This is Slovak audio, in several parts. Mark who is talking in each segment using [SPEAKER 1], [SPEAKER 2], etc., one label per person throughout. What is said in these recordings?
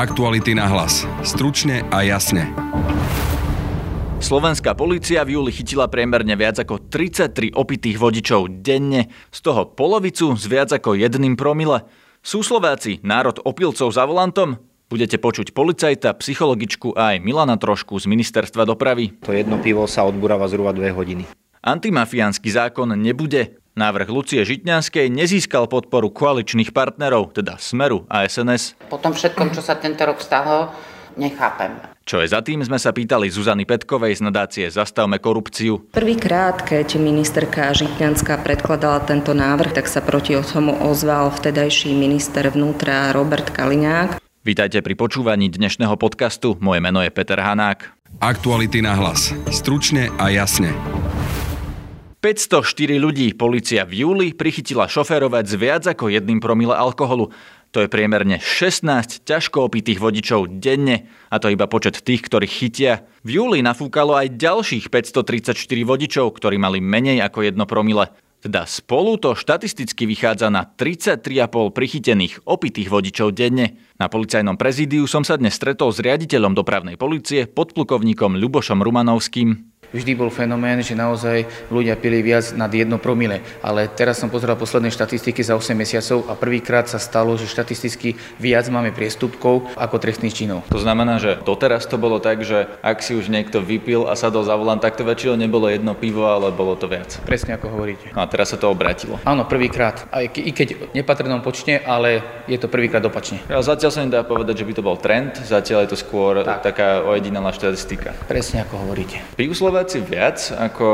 [SPEAKER 1] Aktuality na hlas. Stručne a jasne.
[SPEAKER 2] Slovenská polícia v júli chytila priemerne viac ako 33 opitých vodičov denne, z toho polovicu s viac ako jedným promile. Sú Slováci národ opilcov za volantom? Budete počuť policajta, psychologičku a aj Milana Trošku z Ministerstva dopravy.
[SPEAKER 3] To jedno pivo sa odburáva zhruba 2 hodiny.
[SPEAKER 2] Antimafiánsky zákon nebude. Návrh Lucie Žitňanskej nezískal podporu koaličných partnerov, teda Smeru a SNS.
[SPEAKER 4] Po tom všetkom, čo sa tento rok stalo, nechápem.
[SPEAKER 2] Čo je za tým, sme sa pýtali Zuzany Petkovej z nadácie Zastavme korupciu.
[SPEAKER 5] Prvýkrát, keď ministerka Žitňanská predkladala tento návrh, tak sa proti tomu ozval vtedajší minister vnútra Robert Kaliňák.
[SPEAKER 2] Vítajte pri počúvaní dnešného podcastu. Moje meno je Peter Hanák.
[SPEAKER 1] Aktuality na hlas. Stručne a jasne.
[SPEAKER 2] 504 ľudí policia v júli prichytila šoférovať s viac ako jedným promile alkoholu. To je priemerne 16 ťažko opitých vodičov denne, a to iba počet tých, ktorých chytia. V júli nafúkalo aj ďalších 534 vodičov, ktorí mali menej ako jedno promile. Teda spolu to štatisticky vychádza na 33,5 prichytených opitých vodičov denne. Na policajnom prezídiu som sa dnes stretol s riaditeľom dopravnej policie, podplukovníkom Ľubošom Rumanovským
[SPEAKER 6] vždy bol fenomén, že naozaj ľudia pili viac nad 1 promile. Ale teraz som pozeral posledné štatistiky za 8 mesiacov a prvýkrát sa stalo, že štatisticky viac máme priestupkov ako trestných činov.
[SPEAKER 2] To znamená, že doteraz to bolo tak, že ak si už niekto vypil a sadol za volant, tak to väčšinou nebolo jedno pivo, ale bolo to viac.
[SPEAKER 6] Presne ako hovoríte.
[SPEAKER 2] No a teraz sa to obratilo.
[SPEAKER 6] Áno, prvýkrát. Aj i keď nepatrenom počne, ale je to prvýkrát opačne.
[SPEAKER 2] Ja, zatiaľ sa nedá povedať, že by to bol trend, zatiaľ je to skôr tak. taká ojedinelá štatistika.
[SPEAKER 6] Presne ako hovoríte.
[SPEAKER 2] Pijú Slováci viac ako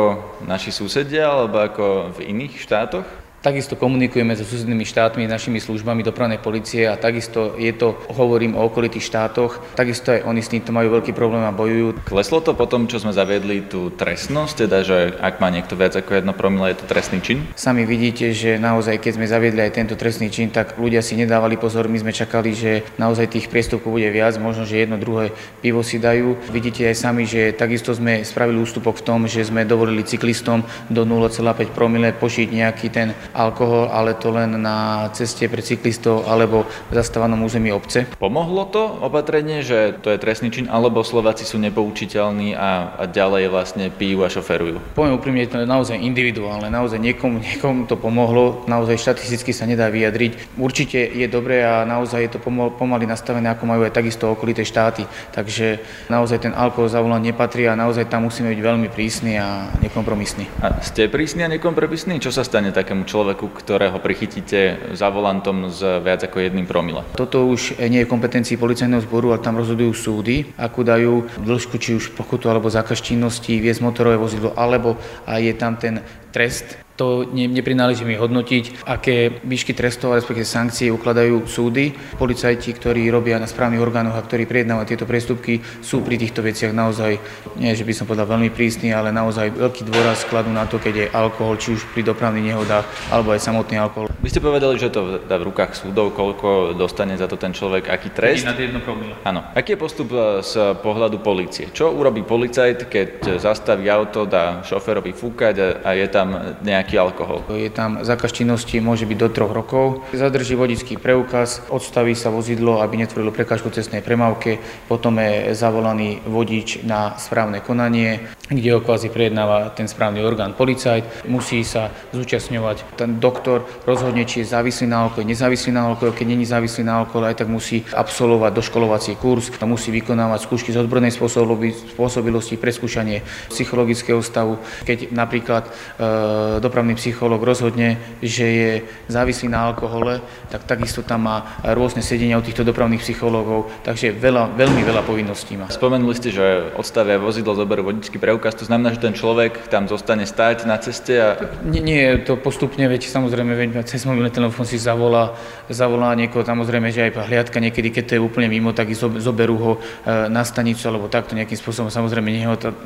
[SPEAKER 2] naši susedia alebo ako v iných štátoch?
[SPEAKER 6] Takisto komunikujeme so susednými štátmi, našimi službami dopravnej policie a takisto je to, hovorím o okolitých štátoch, takisto aj oni s týmto majú veľký problém a bojujú.
[SPEAKER 2] Kleslo to potom, čo sme zaviedli tú trestnosť, teda že ak má niekto viac ako jedno promile, je to trestný čin?
[SPEAKER 6] Sami vidíte, že naozaj keď sme zaviedli aj tento trestný čin, tak ľudia si nedávali pozor, my sme čakali, že naozaj tých priestupkov bude viac, možno, že jedno druhé pivo si dajú. Vidíte aj sami, že takisto sme spravili ústupok v tom, že sme dovolili cyklistom do 0,5 promile pošiť nejaký ten alkohol, ale to len na ceste pre cyklistov alebo v zastávanom území obce.
[SPEAKER 2] Pomohlo to opatrenie, že to je trestný čin, alebo Slováci sú nepoučiteľní a, a ďalej vlastne pijú a šoferujú?
[SPEAKER 6] Poviem úprimne, to je naozaj individuálne, naozaj niekomu, niekomu to pomohlo, naozaj štatisticky sa nedá vyjadriť. Určite je dobré a naozaj je to pomaly nastavené, ako majú aj takisto okolité štáty. Takže naozaj ten alkohol za volant nepatrí a naozaj tam musíme byť veľmi prísni a nekompromisní.
[SPEAKER 2] A ste prísni a nekompromisní? Čo sa stane takému človeku? Človeku, ktorého prichytíte za volantom s viac ako jedným promile.
[SPEAKER 6] Toto už nie je kompetencii policajného zboru, ale tam rozhodujú súdy, akú dajú dĺžku, či už pokutu alebo zákaz činnosti, viesť motorové vozidlo, alebo je tam ten trest to ne, neprináleží mi hodnotiť, aké výšky trestov, respektíve sankcie ukladajú súdy. Policajti, ktorí robia na správnych orgánoch a ktorí prijednávajú tieto priestupky, sú pri týchto veciach naozaj, nie že by som povedal veľmi prísni, ale naozaj veľký dôraz skladú na to, keď je alkohol, či už pri dopravných nehodách, alebo aj samotný alkohol.
[SPEAKER 2] Vy ste povedali, že to dá v rukách súdov, koľko dostane za to ten človek, aký trest.
[SPEAKER 6] Na jedno
[SPEAKER 2] Áno. Aký je postup e, z pohľadu policie? Čo urobí policajt, keď zastaví auto, dá šoferovi fúkať a je tam nejaký nejaký alkohol.
[SPEAKER 6] Je tam zákaz činnosti, môže byť do troch rokov. Zadrží vodický preukaz, odstaví sa vozidlo, aby netvorilo prekážku cestnej premávke, potom je zavolaný vodič na správne konanie, kde ho kvázi prejednáva ten správny orgán policajt. Musí sa zúčastňovať ten doktor, rozhodne, či je závislý na alkohol, nezávislý na alkohol, keď není závislý na alkohol, aj tak musí absolvovať doškolovací kurz, musí vykonávať skúšky z odbornej spôsobilosti, preskúšanie psychologického stavu. Keď napríklad dopravný psychológ rozhodne, že je závislý na alkohole, tak takisto tam má rôzne sedenia u týchto dopravných psychológov, takže veľa, veľmi veľa povinností má.
[SPEAKER 2] Spomenuli ste, že odstavia vozidlo, zoberú vodičský preukaz, to znamená, že ten človek tam zostane stáť na ceste a...
[SPEAKER 6] Nie, nie to postupne, veď samozrejme, veď cez mobilný telefón si zavolá, zavolá niekoho, samozrejme, že aj hliadka niekedy, keď to je úplne mimo, tak zoberú ho e, na stanicu alebo takto nejakým spôsobom, samozrejme,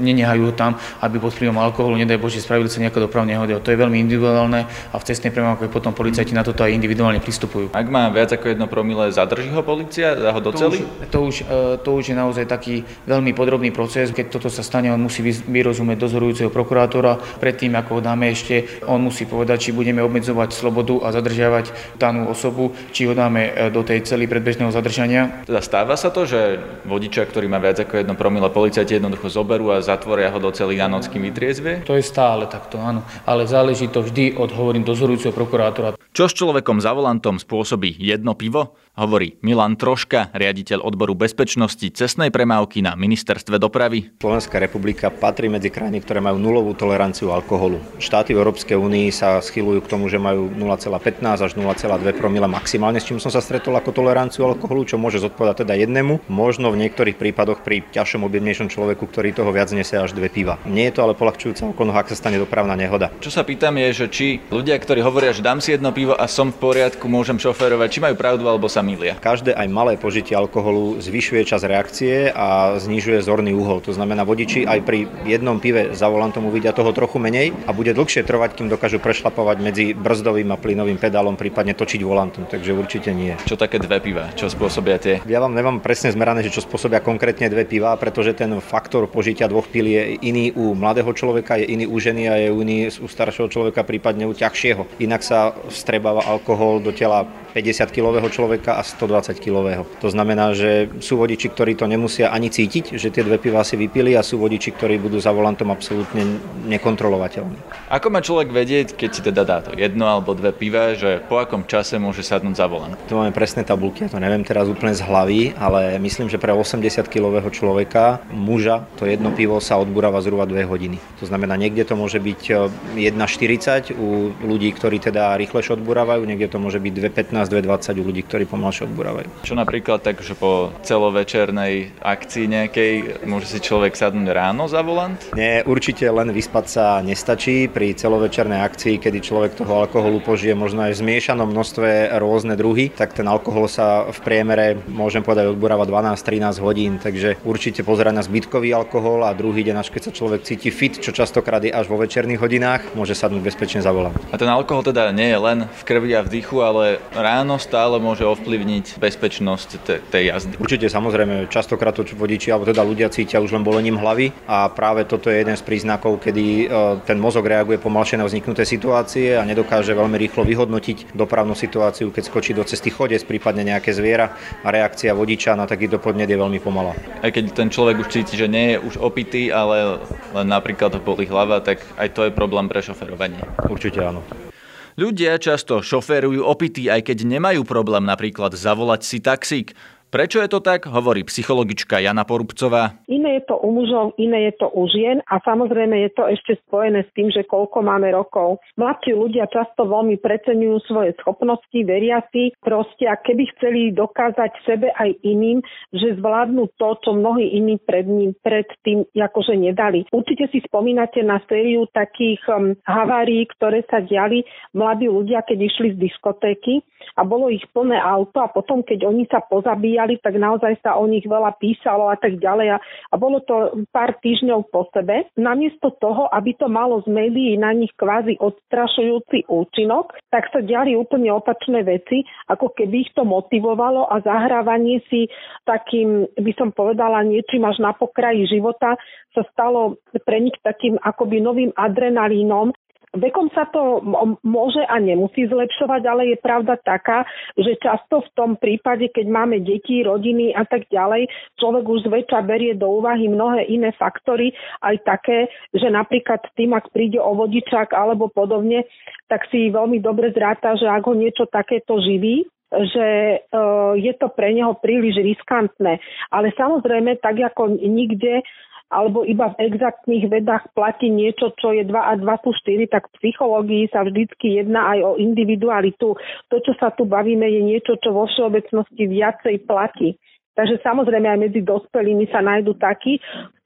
[SPEAKER 6] nenehajú ho tam, aby pod vplyvom alkoholu, nedaj Bože, spravili sa nejaká dopravnej nehody. To je veľmi individuálne a v cestnej premávke potom policajti na toto aj individuálne pristupujú.
[SPEAKER 2] Ak má viac ako jedno promile, zadrží ho policia, dá ho do celý?
[SPEAKER 6] To už, to už je naozaj taký veľmi podrobný proces. Keď toto sa stane, on musí vyrozumieť dozorujúceho prokurátora. Predtým, ako ho dáme ešte, on musí povedať, či budeme obmedzovať slobodu a zadržiavať danú osobu, či ho dáme do tej cely predbežného zadržania.
[SPEAKER 2] Teda stáva sa to, že vodiča, ktorý má viac ako jedno promile, policajti jednoducho zoberú a zatvoria ho do celý na noc, kým vytriezvie?
[SPEAKER 6] To je stále takto, áno. Ale záleží to vždy od, hovorím, dozorujúceho prokurátora.
[SPEAKER 2] Čo s človekom za volantom spôsobí jedno pivo? Hovorí Milan Troška, riaditeľ odboru bezpečnosti cestnej premávky na ministerstve dopravy.
[SPEAKER 3] Slovenská republika patrí medzi krajiny, ktoré majú nulovú toleranciu alkoholu. Štáty v Európskej únii sa schylujú k tomu, že majú 0,15 až 0,2 promile maximálne, s čím som sa stretol ako toleranciu alkoholu, čo môže zodpovedať teda jednému. Možno v niektorých prípadoch pri ťažšom objemnejšom človeku, ktorý toho viac nesie až dve piva. Nie je to ale polahčujúca okolnosť, ak sa stane dopravná nehoda.
[SPEAKER 2] Čo sa pýtam je, že či ľudia, ktorí hovoria, že dám si jedno pivo a som v poriadku, môžem šoférovať, či majú pravdu alebo sa milia.
[SPEAKER 3] Každé aj malé požitie alkoholu zvyšuje čas reakcie a znižuje zorný uhol. To znamená, vodiči aj pri jednom pive za volantom uvidia toho trochu menej a bude dlhšie trvať, kým dokážu prešlapovať medzi brzdovým a plynovým pedálom, prípadne točiť volantom. Takže určite nie.
[SPEAKER 2] Čo také dve piva? Čo spôsobia tie?
[SPEAKER 3] Ja vám nemám presne zmerané, že čo spôsobia konkrétne dve piva, pretože ten faktor požitia dvoch pil je iný u mladého človeka, je iný u ženy a je iný u staršieho človeka, prípadne u ťažšieho. Inak sa vstrebáva alkohol do tela 50-kilového človeka a 120-kilového. To znamená, že sú vodiči, ktorí to nemusia ani cítiť, že tie dve piva si vypili a sú vodiči, ktorí budú za volantom absolútne nekontrolovateľní.
[SPEAKER 2] Ako má človek vedieť, keď si teda dá to jedno alebo dve piva, že po akom čase môže sadnúť za volant?
[SPEAKER 3] Tu máme presné tabulky, ja to neviem teraz úplne z hlavy, ale myslím, že pre 80-kilového človeka, muža, to jedno pivo sa odburáva zhruba 2 hodiny. To znamená, niekde to môže byť 1,40 u ľudí, ktorí teda rýchlejšie odburávajú, niekde to môže byť 2,15 15-20 ľudí, ktorí pomalšie odburávajú.
[SPEAKER 2] Čo napríklad tak, že po celovečernej akcii nejakej môže si človek sadnúť ráno za volant?
[SPEAKER 3] Nie, určite len vyspať sa nestačí. Pri celovečernej akcii, kedy človek toho alkoholu požije možno aj v zmiešanom množstve rôzne druhy, tak ten alkohol sa v priemere, môžem povedať, odburáva 12-13 hodín, takže určite pozerať na zbytkový alkohol a druhý deň, až keď sa človek cíti fit, čo častokrát je až vo večerných hodinách, môže sadnúť bezpečne za volant.
[SPEAKER 2] A ten alkohol teda nie je len v krvi a v dychu, ale ráno stále môže ovplyvniť bezpečnosť tej jazdy.
[SPEAKER 3] Určite samozrejme, častokrát to vodiči alebo teda ľudia cítia už len bolením hlavy a práve toto je jeden z príznakov, kedy e, ten mozog reaguje pomalšie na vzniknuté situácie a nedokáže veľmi rýchlo vyhodnotiť dopravnú situáciu, keď skočí do cesty chodec, prípadne nejaké zviera a reakcia vodiča na takýto podnet je veľmi pomalá.
[SPEAKER 2] Aj keď ten človek už cíti, že nie je už opitý, ale len napríklad ho boli hlava, tak aj to je problém pre šoferovanie.
[SPEAKER 3] Určite áno.
[SPEAKER 2] Ľudia často šoférujú opití, aj keď nemajú problém napríklad zavolať si taxík. Prečo je to tak, hovorí psychologička Jana Porubcová.
[SPEAKER 7] Iné je to u mužov, iné je to u žien a samozrejme je to ešte spojené s tým, že koľko máme rokov. Mladší ľudia často veľmi preceňujú svoje schopnosti, veria si proste a keby chceli dokázať sebe aj iným, že zvládnu to, čo mnohí iní pred ním predtým akože nedali. Určite si spomínate na sériu takých um, havárií, ktoré sa diali mladí ľudia, keď išli z diskotéky a bolo ich plné auto a potom, keď oni sa pozabíjali, prijali, tak naozaj sa o nich veľa písalo a tak ďalej. A, a bolo to pár týždňov po sebe. Namiesto toho, aby to malo z médií na nich kvázi odstrašujúci účinok, tak sa diali úplne opačné veci, ako keby ich to motivovalo a zahrávanie si takým, by som povedala, niečím až na pokraji života sa stalo pre nich takým akoby novým adrenalínom, Vekom sa to môže a nemusí zlepšovať, ale je pravda taká, že často v tom prípade, keď máme deti, rodiny a tak ďalej, človek už zväčša berie do úvahy mnohé iné faktory, aj také, že napríklad tým, ak príde o vodičák alebo podobne, tak si veľmi dobre zráta, že ak ho niečo takéto živí, že uh, je to pre neho príliš riskantné. Ale samozrejme, tak ako nikde alebo iba v exaktných vedách platí niečo, čo je 2 a 2 sú 4, tak v psychológii sa vždycky jedná aj o individualitu. To, čo sa tu bavíme, je niečo, čo vo všeobecnosti viacej platí. Takže samozrejme aj medzi dospelými sa nájdú takí,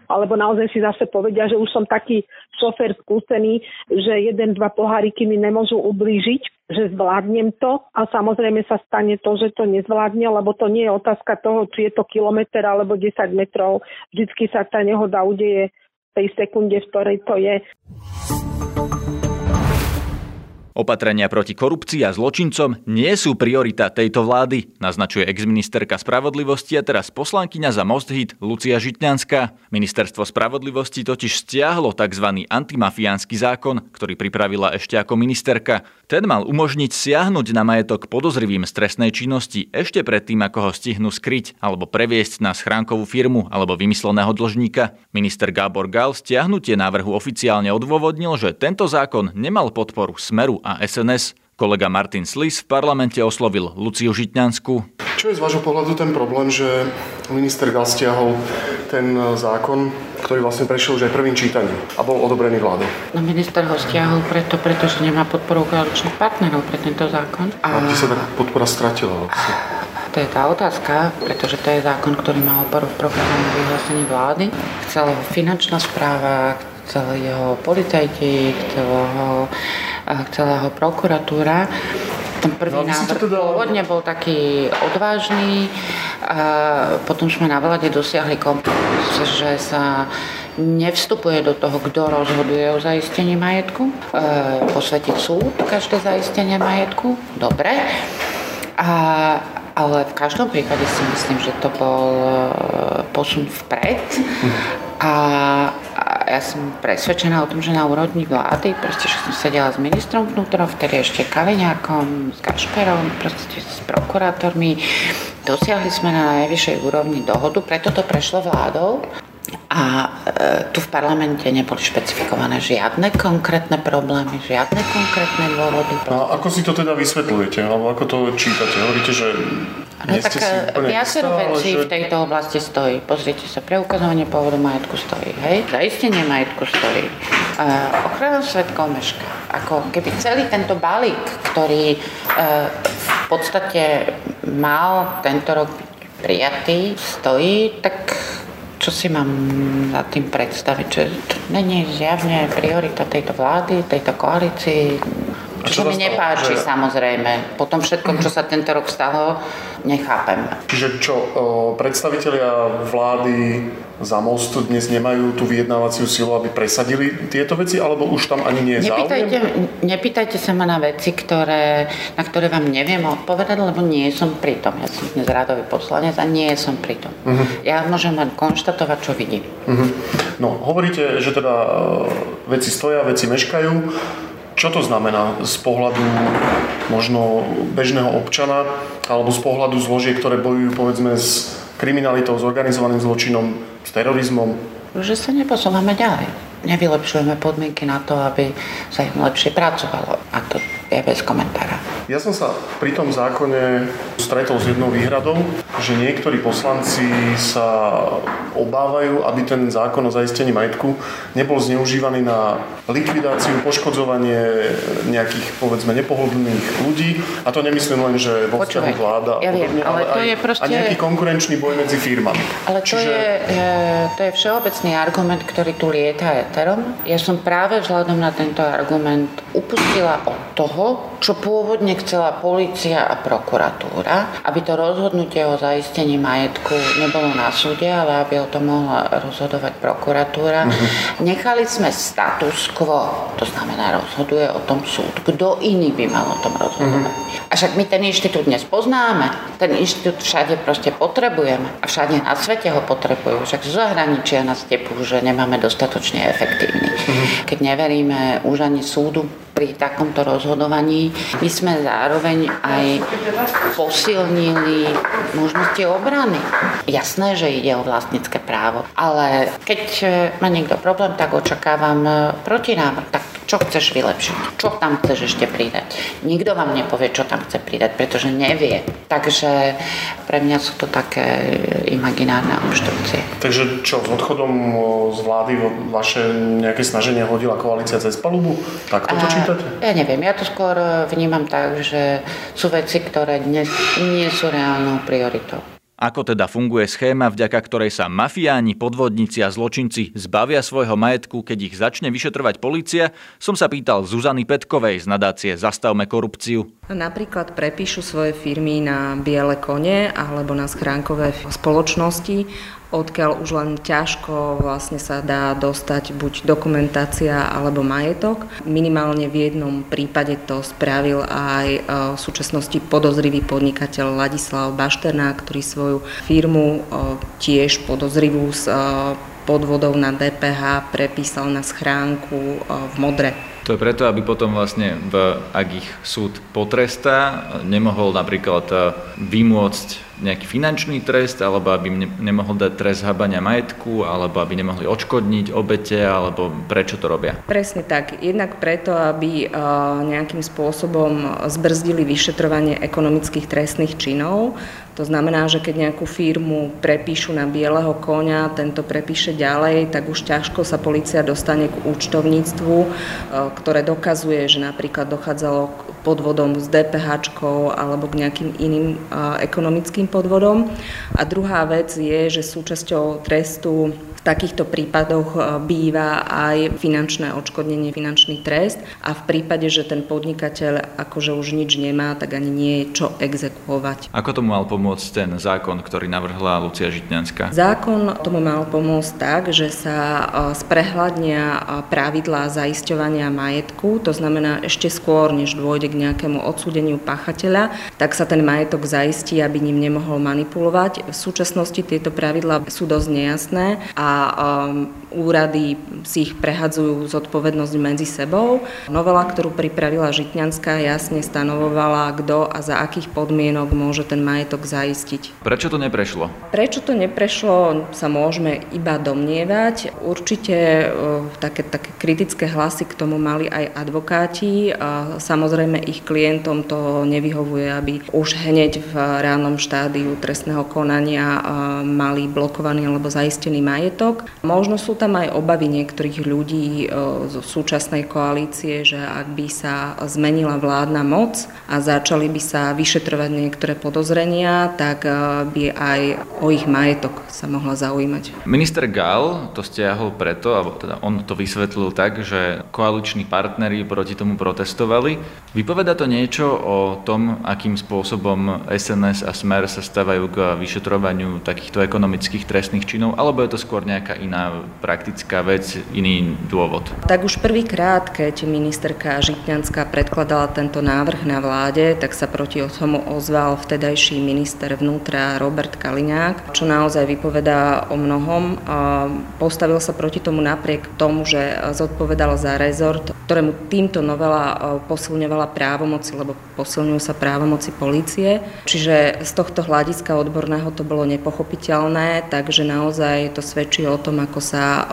[SPEAKER 7] alebo naozaj si zase povedia, že už som taký šofér skúsený, že jeden, dva poháriky mi nemôžu ublížiť, že zvládnem to a samozrejme sa stane to, že to nezvládne, lebo to nie je otázka toho, či je to kilometr alebo 10 metrov. Vždycky sa tá nehoda udeje v tej sekunde, v ktorej to je.
[SPEAKER 2] Opatrenia proti korupcii a zločincom nie sú priorita tejto vlády, naznačuje exministerka spravodlivosti a teraz poslankyňa za Most Hit Lucia Žitňanská. Ministerstvo spravodlivosti totiž stiahlo tzv. antimafiánsky zákon, ktorý pripravila ešte ako ministerka. Ten mal umožniť siahnuť na majetok podozrivým stresnej činnosti ešte predtým, ako ho stihnú skryť alebo previesť na schránkovú firmu alebo vymysleného dlžníka. Minister Gábor Gal stiahnutie návrhu oficiálne odôvodnil, že tento zákon nemal podporu Smeru a SNS. Kolega Martin Slis v parlamente oslovil Luciu Žitňanskú.
[SPEAKER 8] Čo je z vášho pohľadu ten problém, že minister Gal stiahol ten e, zákon, ktorý vlastne prešiel už aj prvým čítaním a bol odobrený vládou?
[SPEAKER 4] No minister ho stiahol preto, pretože nemá podporu koaličných partnerov pre tento zákon.
[SPEAKER 8] A, a kde sa tá podpora stratila vlastne?
[SPEAKER 4] To je tá otázka, pretože to je zákon, ktorý má oporu v programovom vyhlásení vlády. Chcela ho finančná správa, chcela jeho policajti, chcela ho, chcela ho prokuratúra. Ten prvý no, návrh teda... pôvodne bol taký odvážny, a potom sme na vláde dosiahli kompromis, že sa nevstupuje do toho, kto rozhoduje o zaistení majetku, e, posvetiť súd každé zaistenie majetku, dobre. A, ale v každom prípade si myslím, že to bol e, posun vpred. A, a ja som presvedčená o tom, že na úrovni vlády, proste, že som sedela s ministrom vnútra, vtedy ešte Kaliňákom, s Kašperom, proste s prokurátormi. Dosiahli sme na najvyššej úrovni dohodu, preto to prešlo vládou a e, tu v parlamente neboli špecifikované žiadne konkrétne problémy, žiadne konkrétne dôvody.
[SPEAKER 8] A ako si to teda vysvetľujete, alebo ako to čítate? Hovoríte, že
[SPEAKER 4] No tak e, viacero vecí že... v tejto oblasti stojí. Pozrite sa, preukazovanie pôvodu majetku stojí, hej? Zaistenie majetku stojí. Uh, ochrana svetkov meška. Ako keby celý tento balík, ktorý uh, v podstate mal tento rok prijatý, stojí, tak čo si mám za tým predstaviť? To není zjavne priorita tejto vlády, tejto koalícii. Čo, čo mi nepáči, že... samozrejme. Po tom všetkom, čo sa tento rok stalo, nechápem.
[SPEAKER 8] Čiže čo, predstavitelia vlády za most dnes nemajú tú vyjednávaciu silu, aby presadili tieto veci, alebo už tam ani nie je
[SPEAKER 4] nepýtajte, záujem? Nepýtajte sa ma na veci, ktoré, na ktoré vám neviem odpovedať, lebo nie som pri tom. Ja som dnes rádový poslanec a nie som pri tom. Uh-huh. Ja môžem len konštatovať, čo vidím. Uh-huh.
[SPEAKER 8] No, hovoríte, že teda veci stoja, veci meškajú. Čo to znamená z pohľadu možno bežného občana alebo z pohľadu zložiek, ktoré bojujú povedzme s kriminalitou, s organizovaným zločinom, s terorizmom?
[SPEAKER 4] Že sa neposúvame ďalej. Nevylepšujeme podmienky na to, aby sa im lepšie pracovalo. A to je bez komentára.
[SPEAKER 8] Ja som sa pri tom zákone stretol s jednou výhradou, že niektorí poslanci sa obávajú, aby ten zákon o zaistení majetku nebol zneužívaný na likvidáciu, poškodzovanie nejakých, povedzme, nepohodlných ľudí. A to nemyslím len, že vo vzťahu vláda
[SPEAKER 4] ja viem, ale, ale to aj, je proste...
[SPEAKER 8] a nejaký konkurenčný boj medzi firmami.
[SPEAKER 4] Ale to, Čiže... je, to je všeobecný argument, ktorý tu lieta eterom. Ja som práve vzhľadom na tento argument upustila od toho, čo pôvodne chcela policia a prokuratúra, aby to rozhodnutie o zaistení majetku nebolo na súde, ale aby o tom mohla rozhodovať prokuratúra. Mm-hmm. Nechali sme status quo, to znamená rozhoduje o tom súd. Kto iný by mal o tom rozhodovať? Mm-hmm. A však my ten inštitút dnes poznáme, ten inštitút všade proste potrebujeme a všade na svete ho potrebujú. Však z zahraničia nás tepú, že nemáme dostatočne efektívny. Mm-hmm. Keď neveríme už ani súdu, pri takomto rozhodovaní. My sme zároveň aj posilnili možnosti obrany. Jasné, že ide o vlastnícke právo, ale keď má niekto problém, tak očakávam protinávrh. Tak čo chceš vylepšiť? Čo tam chceš ešte pridať? Nikto vám nepovie, čo tam chce pridať, pretože nevie. Takže pre mňa sú to také imaginárne obštrukcie.
[SPEAKER 8] Takže čo, s odchodom z vlády vaše nejaké snaženie hodila koalícia cez palubu? Tak to čítate?
[SPEAKER 4] Ja neviem, ja to skôr vnímam tak, že sú veci, ktoré dnes nie sú reálnou prioritou.
[SPEAKER 2] Ako teda funguje schéma, vďaka ktorej sa mafiáni, podvodníci a zločinci zbavia svojho majetku, keď ich začne vyšetrovať policia, som sa pýtal Zuzany Petkovej z nadácie Zastavme korupciu.
[SPEAKER 5] Napríklad prepíšu svoje firmy na biele kone alebo na schránkové spoločnosti odkiaľ už len ťažko vlastne sa dá dostať buď dokumentácia alebo majetok. Minimálne v jednom prípade to spravil aj e, v súčasnosti podozrivý podnikateľ Ladislav Bašterná, ktorý svoju firmu e, tiež podozrivú z e, podvodov na DPH prepísal na schránku v Modre.
[SPEAKER 2] To je preto, aby potom vlastne, v, ak ich súd potrestá, nemohol napríklad vymôcť nejaký finančný trest, alebo aby nemohol dať trest habania majetku, alebo aby nemohli odškodniť obete, alebo prečo to robia?
[SPEAKER 5] Presne tak. Jednak preto, aby eh, nejakým spôsobom zbrzdili vyšetrovanie ekonomických trestných činov. To znamená, že keď nejakú firmu prepíšu na bieleho konia, tento prepíše ďalej, tak už ťažko sa policia dostane k účtovníctvu, eh, ktoré dokazuje, že napríklad dochádzalo k podvodom s DPH alebo k nejakým iným ekonomickým podvodom. A druhá vec je, že súčasťou trestu takýchto prípadoch e, býva aj finančné odškodnenie, finančný trest a v prípade, že ten podnikateľ akože už nič nemá, tak ani nie je čo exekuovať.
[SPEAKER 2] Ako tomu mal pomôcť ten zákon, ktorý navrhla Lucia Žitňanská?
[SPEAKER 5] Zákon tomu mal pomôcť tak, že sa e, sprehľadnia e, pravidlá zaisťovania majetku, to znamená ešte skôr, než dôjde k nejakému odsúdeniu pachateľa, tak sa ten majetok zaistí, aby ním nemohol manipulovať. V súčasnosti tieto pravidlá sú dosť nejasné a um, úrady si ich prehadzujú zodpovednosť medzi sebou. Novela, ktorú pripravila Žitňanská, jasne stanovovala, kto a za akých podmienok môže ten majetok zaistiť.
[SPEAKER 2] Prečo to neprešlo?
[SPEAKER 5] Prečo to neprešlo, sa môžeme iba domnievať. Určite uh, také, také kritické hlasy k tomu mali aj advokáti. A samozrejme ich klientom to nevyhovuje, aby už hneď v ránom štádiu trestného konania uh, mali blokovaný alebo zaistený majetok. Možno sú tam aj obavy niektorých ľudí e, zo súčasnej koalície, že ak by sa zmenila vládna moc a začali by sa vyšetrovať niektoré podozrenia, tak e, by aj o ich majetok sa mohla zaujímať.
[SPEAKER 2] Minister Gal to stiahol preto, alebo teda on to vysvetlil tak, že koaliční partneri proti tomu protestovali. Vypoveda to niečo o tom, akým spôsobom SNS a Smer sa stávajú k vyšetrovaniu takýchto ekonomických trestných činov, alebo je to skôr nejaká iná praktická vec, iný dôvod?
[SPEAKER 5] Tak už prvýkrát, keď ministerka Žitňanská predkladala tento návrh na vláde, tak sa proti tomu ozval vtedajší minister vnútra Robert Kaliňák, čo naozaj vypovedá o mnohom. Postavil sa proti tomu napriek tomu, že zodpovedal za rezort, ktorému týmto novela posilňovala právomoci, lebo posilňujú sa právomoci polície. Čiže z tohto hľadiska odborného to bolo nepochopiteľné, takže naozaj to svedčí o tom, ako sa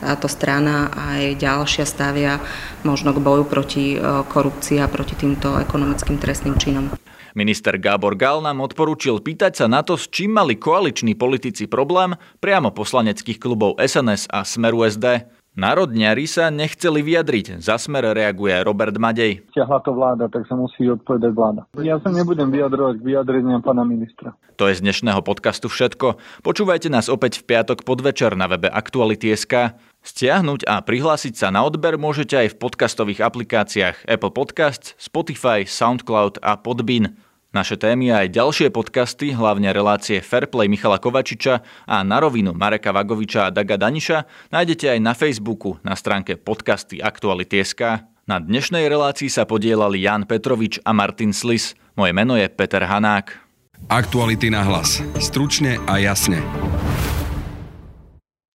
[SPEAKER 5] táto strana aj ďalšia stavia možno k boju proti korupcii a proti týmto ekonomickým trestným činom.
[SPEAKER 2] Minister Gábor Gal nám odporúčil pýtať sa na to, s čím mali koaliční politici problém priamo poslaneckých klubov SNS a Smeru SD. Národňari sa nechceli vyjadriť. Za smer reaguje Robert Madej.
[SPEAKER 9] Ťahla to vláda, tak sa musí odpovedať vláda. Ja sa nebudem vyjadrovať k vyjadreniam pána ministra.
[SPEAKER 2] To je z dnešného podcastu všetko. Počúvajte nás opäť v piatok podvečer na webe Aktuality.sk. Stiahnuť a prihlásiť sa na odber môžete aj v podcastových aplikáciách Apple Podcasts, Spotify, SoundCloud a Podbean. Naše témy a aj ďalšie podcasty, hlavne relácie Fairplay Michala Kovačiča a Na rovinu Mareka Vagoviča a Daga Daniša nájdete aj na Facebooku na stránke podcasty Aktuality.sk. Na dnešnej relácii sa podielali Jan Petrovič a Martin Slis. Moje meno je Peter Hanák.
[SPEAKER 1] Aktuality na hlas. Stručne a jasne.